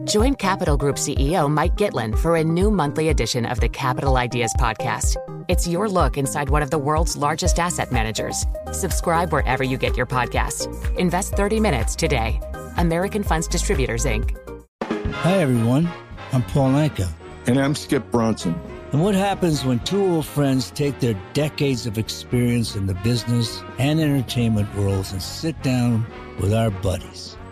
Join Capital Group CEO Mike Gitlin for a new monthly edition of the Capital Ideas Podcast. It's your look inside one of the world's largest asset managers. Subscribe wherever you get your podcasts. Invest 30 minutes today. American Funds Distributors, Inc. Hi, everyone. I'm Paul Anka. And I'm Skip Bronson. And what happens when two old friends take their decades of experience in the business and entertainment worlds and sit down with our buddies?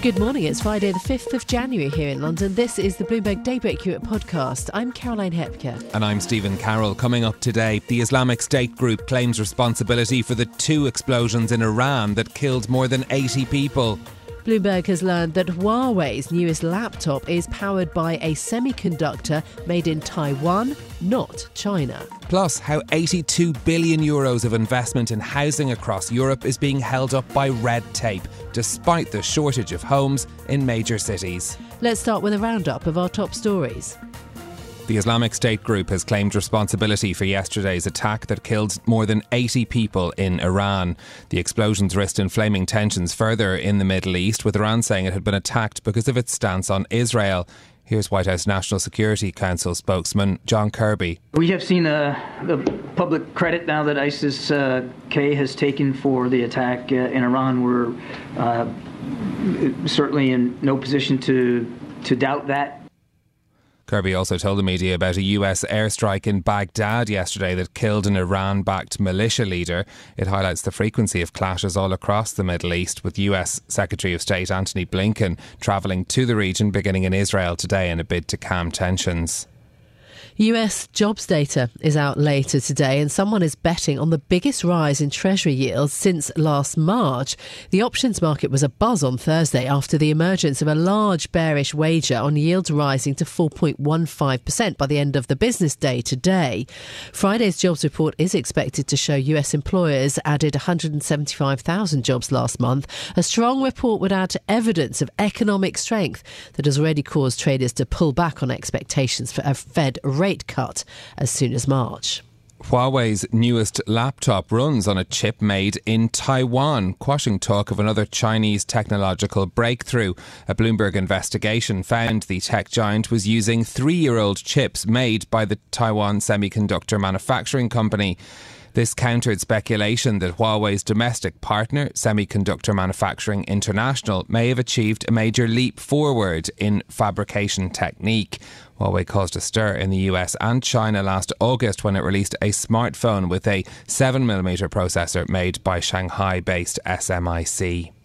Good morning. It's Friday, the 5th of January here in London. This is the Bloomberg Daybreak Europe podcast. I'm Caroline Hepker. And I'm Stephen Carroll. Coming up today, the Islamic State group claims responsibility for the two explosions in Iran that killed more than 80 people. Bloomberg has learned that Huawei's newest laptop is powered by a semiconductor made in Taiwan, not China. Plus, how 82 billion euros of investment in housing across Europe is being held up by red tape, despite the shortage of homes in major cities. Let's start with a roundup of our top stories. The Islamic State group has claimed responsibility for yesterday's attack that killed more than 80 people in Iran. The explosions risked inflaming tensions further in the Middle East, with Iran saying it had been attacked because of its stance on Israel. Here's White House National Security Council spokesman John Kirby. We have seen uh, the public credit now that ISIS uh, K has taken for the attack uh, in Iran. We're uh, certainly in no position to to doubt that. Kirby also told the media about a US airstrike in Baghdad yesterday that killed an Iran backed militia leader. It highlights the frequency of clashes all across the Middle East, with US Secretary of State Antony Blinken travelling to the region beginning in Israel today in a bid to calm tensions. US jobs data is out later today, and someone is betting on the biggest rise in Treasury yields since last March. The options market was a buzz on Thursday after the emergence of a large bearish wager on yields rising to 4.15% by the end of the business day today. Friday's jobs report is expected to show US employers added 175,000 jobs last month. A strong report would add evidence of economic strength that has already caused traders to pull back on expectations for a Fed rate rate cut as soon as March. Huawei's newest laptop runs on a chip made in Taiwan, quashing talk of another Chinese technological breakthrough. A Bloomberg investigation found the tech giant was using three year old chips made by the Taiwan Semiconductor Manufacturing Company. This countered speculation that Huawei's domestic partner, Semiconductor Manufacturing International, may have achieved a major leap forward in fabrication technique. Huawei caused a stir in the US and China last August when it released a smartphone with a 7nm processor made by Shanghai based SMIC.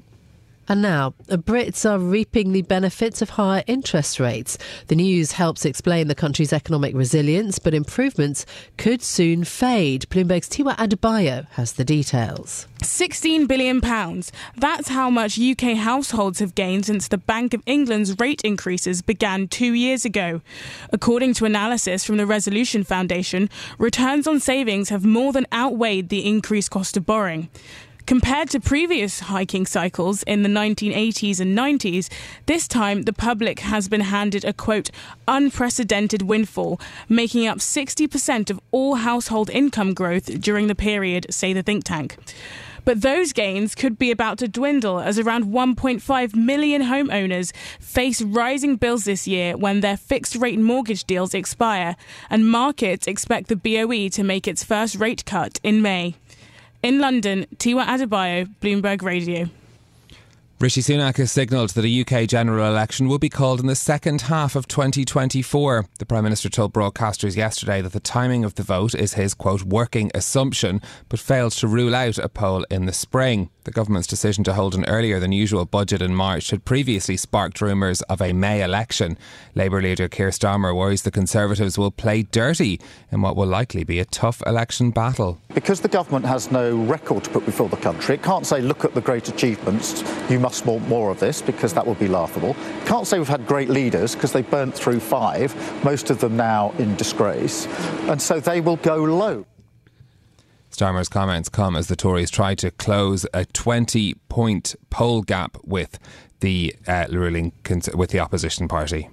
And now, Brits are reaping the benefits of higher interest rates. The news helps explain the country's economic resilience, but improvements could soon fade. Bloomberg's Tiwa Adebayo has the details. £16 billion. That's how much UK households have gained since the Bank of England's rate increases began two years ago. According to analysis from the Resolution Foundation, returns on savings have more than outweighed the increased cost of borrowing. Compared to previous hiking cycles in the 1980s and 90s, this time the public has been handed a quote, unprecedented windfall, making up 60% of all household income growth during the period, say the think tank. But those gains could be about to dwindle as around 1.5 million homeowners face rising bills this year when their fixed rate mortgage deals expire, and markets expect the BOE to make its first rate cut in May. In London, Tiwa Adebayo, Bloomberg Radio. Rishi Sunak has signalled that a UK general election will be called in the second half of 2024. The Prime Minister told broadcasters yesterday that the timing of the vote is his, quote, working assumption, but failed to rule out a poll in the spring. The government's decision to hold an earlier than usual budget in March had previously sparked rumours of a May election. Labour leader Keir Starmer worries the Conservatives will play dirty in what will likely be a tough election battle. Because the government has no record to put before the country, it can't say, look at the great achievements, you must want more of this, because that would be laughable. Can't say we've had great leaders, because they burnt through five, most of them now in disgrace. And so they will go low. Starmer's comments come as the Tories try to close a 20 point poll gap with the uh, ruling with the opposition party.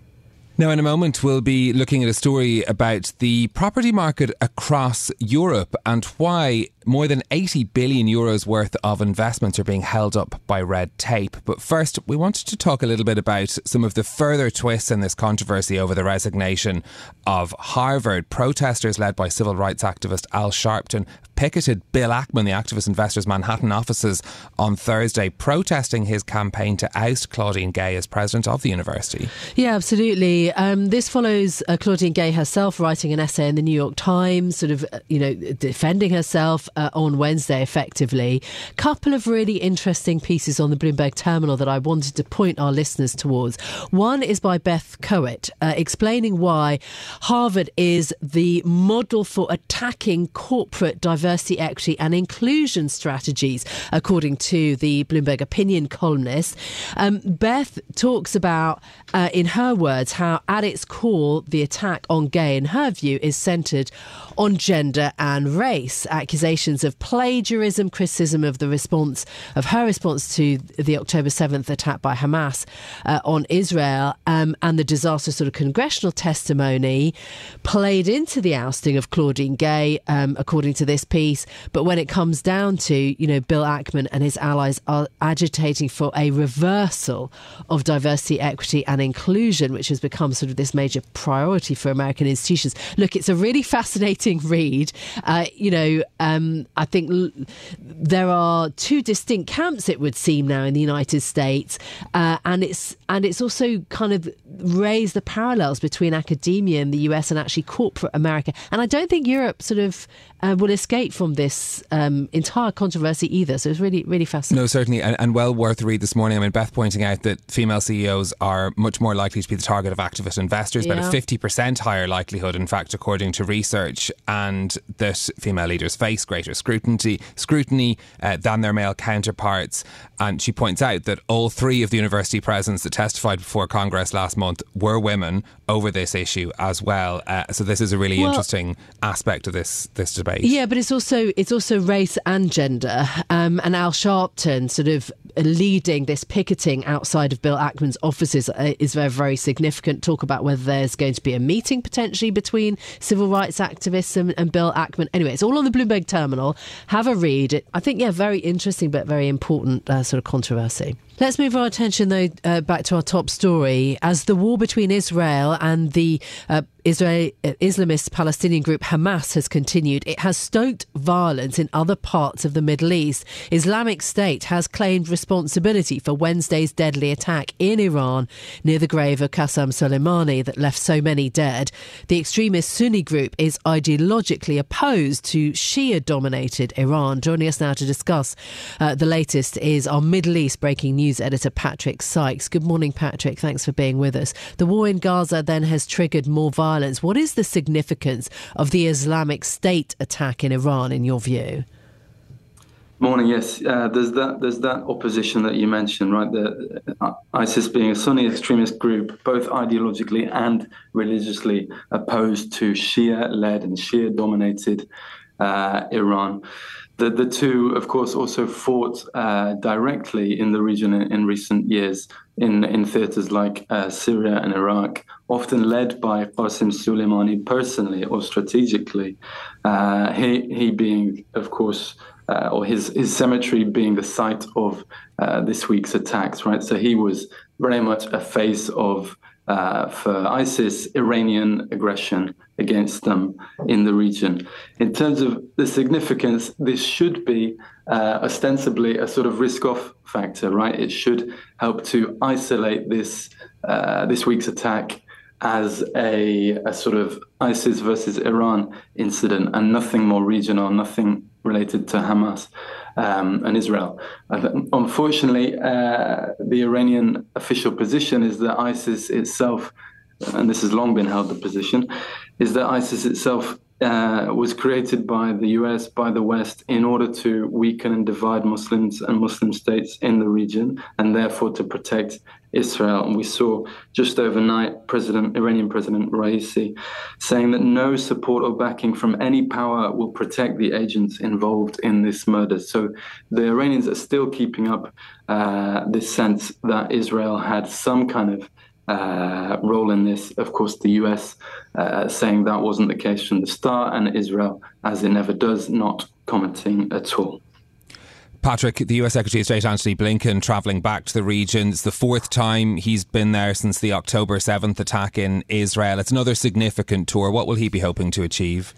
Now, in a moment, we'll be looking at a story about the property market across Europe and why more than 80 billion euros worth of investments are being held up by red tape. But first, we wanted to talk a little bit about some of the further twists in this controversy over the resignation of Harvard. Protesters led by civil rights activist Al Sharpton picketed Bill Ackman, the activist investor's Manhattan offices, on Thursday, protesting his campaign to oust Claudine Gay as president of the university. Yeah, absolutely. Um, this follows uh, Claudine Gay herself writing an essay in the New York Times, sort of, uh, you know, defending herself uh, on Wednesday, effectively. Couple of really interesting pieces on the Bloomberg terminal that I wanted to point our listeners towards. One is by Beth Kowitt, uh, explaining why Harvard is the model for attacking corporate diversity equity, and inclusion strategies, according to the Bloomberg opinion columnist. Um, Beth talks about, uh, in her words, how at its core, the attack on Gay, in her view, is centred on gender and race. Accusations of plagiarism, criticism of the response, of her response to the October 7th attack by Hamas uh, on Israel, um, and the disastrous sort of congressional testimony played into the ousting of Claudine Gay, um, according to this piece. But when it comes down to, you know, Bill Ackman and his allies are agitating for a reversal of diversity, equity, and inclusion, which has become sort of this major priority for American institutions. Look, it's a really fascinating read. Uh, you know, um, I think l- there are two distinct camps, it would seem now in the United States, uh, and it's and it's also kind of raised the parallels between academia in the US and actually corporate America. And I don't think Europe sort of uh, will escape from this um, entire controversy either. So it's really, really fascinating. No, certainly, and, and, well worth a read this morning. I mean, Beth pointing out that female CEOs are much more likely to be the target of activist investors, yeah. about a 50% higher likelihood, in fact, according to research, and that female leaders face greater scrutiny, scrutiny uh, than their male counterparts. And she points out that all three of the university presidents that testified before Congress last month were women over this issue as well. Uh, so this is a really well, interesting aspect of this this debate. Yeah, but it's also it's also race and gender. Um, and Al Sharpton sort of leading this picketing outside of Bill Ackman's offices uh, is very very significant. Talk about whether there's going to be a meeting potentially between civil rights activists and, and Bill Ackman. Anyway, it's all on the Bloomberg terminal. Have a read. I think yeah, very interesting but very important uh, sort of controversy. Let's move our attention, though, uh, back to our top story. As the war between Israel and the uh, Israel uh, Islamist Palestinian group Hamas has continued, it has stoked violence in other parts of the Middle East. Islamic State has claimed responsibility for Wednesday's deadly attack in Iran near the grave of Qasem Soleimani that left so many dead. The extremist Sunni group is ideologically opposed to Shia dominated Iran. Joining us now to discuss uh, the latest is our Middle East breaking news news editor Patrick Sykes. Good morning, Patrick. Thanks for being with us. The war in Gaza then has triggered more violence. What is the significance of the Islamic State attack in Iran, in your view? Morning. Yes, uh, there's that. There's that opposition that you mentioned, right? The uh, ISIS being a Sunni extremist group, both ideologically and religiously opposed to Shia-led and Shia-dominated uh, Iran. The, the two, of course, also fought uh, directly in the region in, in, recent years in, in theaters like uh, Syria and Iraq, often led by Qasem Soleimani personally or strategically. Uh, he, he being, of course, uh, or his, his cemetery being the site of uh, this week's attacks, right? So he was very much a face of uh, for ISIS Iranian aggression against them in the region. In terms of the significance, this should be uh, ostensibly a sort of risk-off factor, right? It should help to isolate this uh, this week's attack as a, a, sort of ISIS versus Iran incident and nothing more regional, nothing related to Hamas um, and Israel. unfortunately, uh, the Iranian official position is that ISIS itself, and this has long been held the position, is that ISIS itself uh, was created by the US, by the West, in order to weaken and divide Muslims and Muslim states in the region, and therefore to protect Israel. And we saw just overnight President Iranian President Raisi saying that no support or backing from any power will protect the agents involved in this murder. So the Iranians are still keeping up uh, this sense that Israel had some kind of uh, role in this. Of course, the US uh, saying that wasn't the case from the start, and Israel, as it never does, not commenting at all. Patrick, the US Secretary of State Antony Blinken travelling back to the region. It's the fourth time he's been there since the October 7th attack in Israel. It's another significant tour. What will he be hoping to achieve?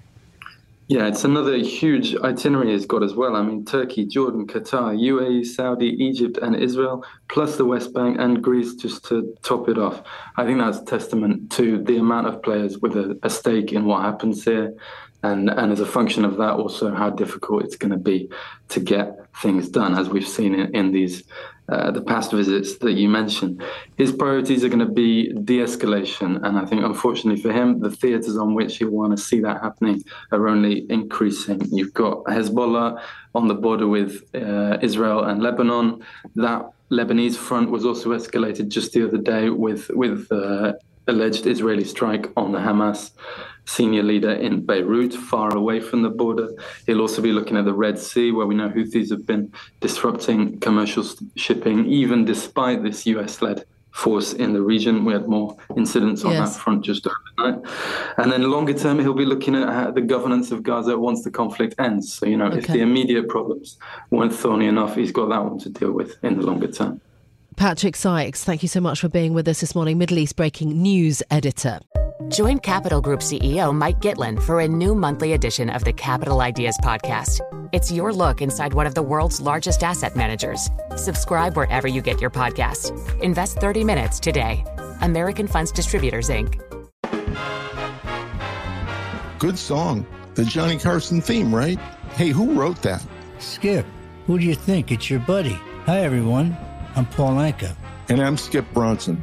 Yeah, it's another huge itinerary he's got as well. I mean, Turkey, Jordan, Qatar, UAE, Saudi, Egypt, and Israel, plus the West Bank and Greece just to top it off. I think that's testament to the amount of players with a, a stake in what happens here and and as a function of that, also how difficult it's going to be to get things done, as we've seen in, in these uh, the past visits that you mentioned. His priorities are going to be de-escalation, and I think, unfortunately for him, the theatres on which he want to see that happening are only increasing. You've got Hezbollah on the border with uh, Israel and Lebanon. That Lebanese front was also escalated just the other day with with uh, alleged Israeli strike on the Hamas senior leader in Beirut, far away from the border. He'll also be looking at the Red Sea, where we know Houthis have been disrupting commercial shipping, even despite this US led force in the region. We had more incidents on yes. that front just overnight. And then longer term, he'll be looking at the governance of Gaza once the conflict ends. So, you know, okay. if the immediate problems weren't thorny enough, he's got that one to deal with in the longer term. Patrick Sykes, thank you so much for being with us this morning, Middle East Breaking News Editor. Join Capital Group CEO Mike Gitlin for a new monthly edition of the Capital Ideas Podcast. It's your look inside one of the world's largest asset managers. Subscribe wherever you get your podcast. Invest 30 minutes today. American Funds Distributors, Inc. Good song. The Johnny Carson theme, right? Hey, who wrote that? Skip. Who do you think? It's your buddy. Hi, everyone. I'm Paul Anka. And I'm Skip Bronson.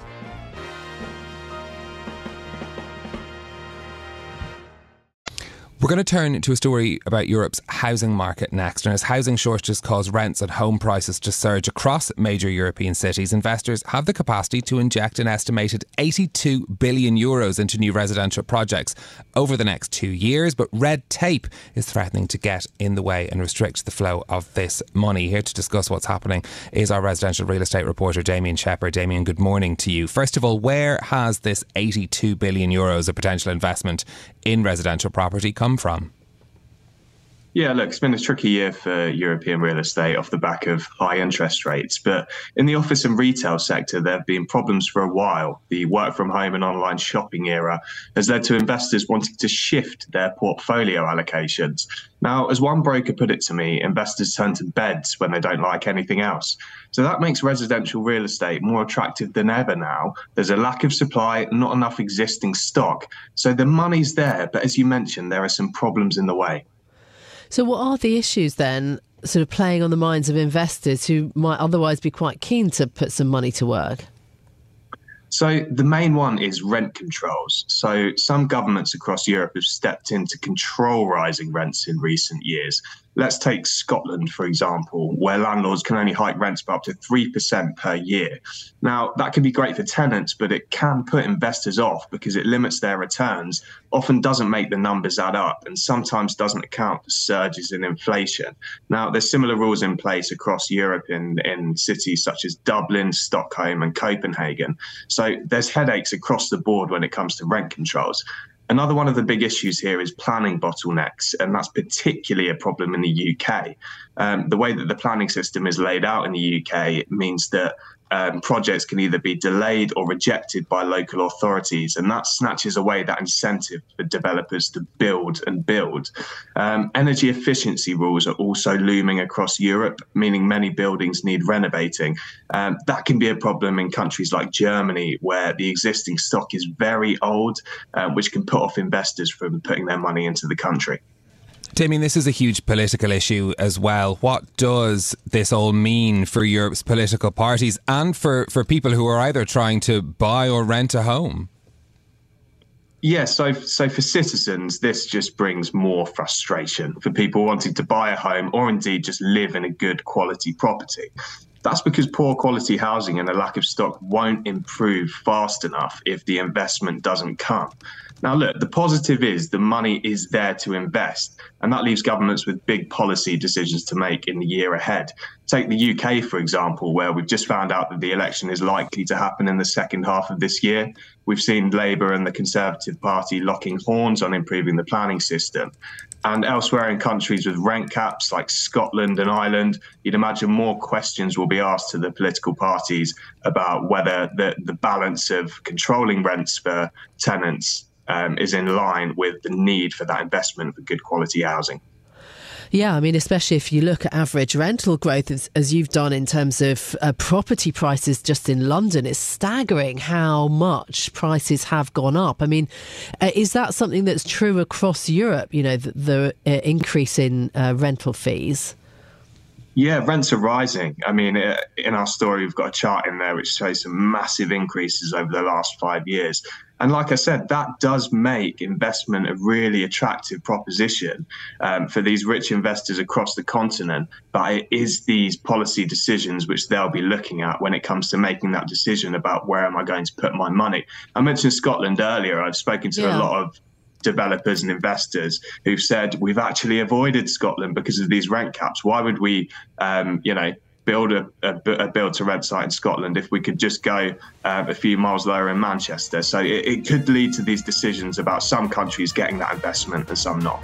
We're going to turn to a story about Europe's housing market next. And as housing shortages cause rents and home prices to surge across major European cities, investors have the capacity to inject an estimated 82 billion euros into new residential projects over the next two years. But red tape is threatening to get in the way and restrict the flow of this money. Here to discuss what's happening is our residential real estate reporter, Damien Shepherd. Damien, good morning to you. First of all, where has this 82 billion euros of potential investment in residential property come from? Yeah, look, it's been a tricky year for European real estate off the back of high interest rates. But in the office and retail sector, there have been problems for a while. The work from home and online shopping era has led to investors wanting to shift their portfolio allocations. Now, as one broker put it to me, investors turn to beds when they don't like anything else. So that makes residential real estate more attractive than ever now. There's a lack of supply, not enough existing stock. So the money's there, but as you mentioned, there are some problems in the way. So, what are the issues then, sort of playing on the minds of investors who might otherwise be quite keen to put some money to work? So the main one is rent controls. So some governments across Europe have stepped in to control rising rents in recent years. Let's take Scotland, for example, where landlords can only hike rents by up to 3% per year. Now, that can be great for tenants, but it can put investors off because it limits their returns, often doesn't make the numbers add up, and sometimes doesn't account for surges in inflation. Now, there's similar rules in place across Europe in, in cities such as Dublin, Stockholm, and Copenhagen. So there's headaches across the board when it comes to rent controls. Another one of the big issues here is planning bottlenecks, and that's particularly a problem in the UK. Um, the way that the planning system is laid out in the UK means that um, projects can either be delayed or rejected by local authorities, and that snatches away that incentive for developers to build and build. Um, energy efficiency rules are also looming across Europe, meaning many buildings need renovating. Um, that can be a problem in countries like Germany, where the existing stock is very old, uh, which can put off investors from putting their money into the country. Damien, this is a huge political issue as well. What does this all mean for Europe's political parties and for, for people who are either trying to buy or rent a home? Yeah, so so for citizens, this just brings more frustration for people wanting to buy a home or indeed just live in a good quality property. That's because poor quality housing and a lack of stock won't improve fast enough if the investment doesn't come. Now, look, the positive is the money is there to invest, and that leaves governments with big policy decisions to make in the year ahead. Take the UK, for example, where we've just found out that the election is likely to happen in the second half of this year. We've seen Labour and the Conservative Party locking horns on improving the planning system. And elsewhere in countries with rent caps like Scotland and Ireland, you'd imagine more questions will be asked to the political parties about whether the, the balance of controlling rents for tenants um, is in line with the need for that investment for good quality housing. Yeah, I mean, especially if you look at average rental growth, as, as you've done in terms of uh, property prices just in London, it's staggering how much prices have gone up. I mean, uh, is that something that's true across Europe? You know, the, the uh, increase in uh, rental fees. Yeah, rents are rising. I mean, uh, in our story, we've got a chart in there which shows some massive increases over the last five years. And like I said, that does make investment a really attractive proposition um, for these rich investors across the continent. But it is these policy decisions which they'll be looking at when it comes to making that decision about where am I going to put my money. I mentioned Scotland earlier. I've spoken to yeah. a lot of developers and investors who've said we've actually avoided Scotland because of these rent caps. Why would we, um, you know, build a, a, a build to rent site in Scotland if we could just go uh, a few miles lower in Manchester. So it, it could lead to these decisions about some countries getting that investment and some not.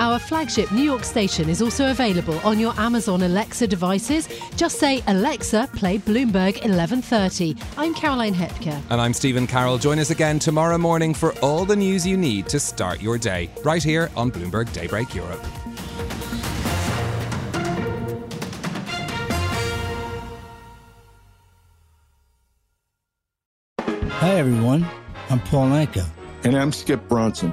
Our flagship New York station is also available on your Amazon Alexa devices. Just say, Alexa, play Bloomberg 1130. I'm Caroline Hepker. And I'm Stephen Carroll. Join us again tomorrow morning for all the news you need to start your day, right here on Bloomberg Daybreak Europe. Hi, everyone. I'm Paul Anka. And I'm Skip Bronson.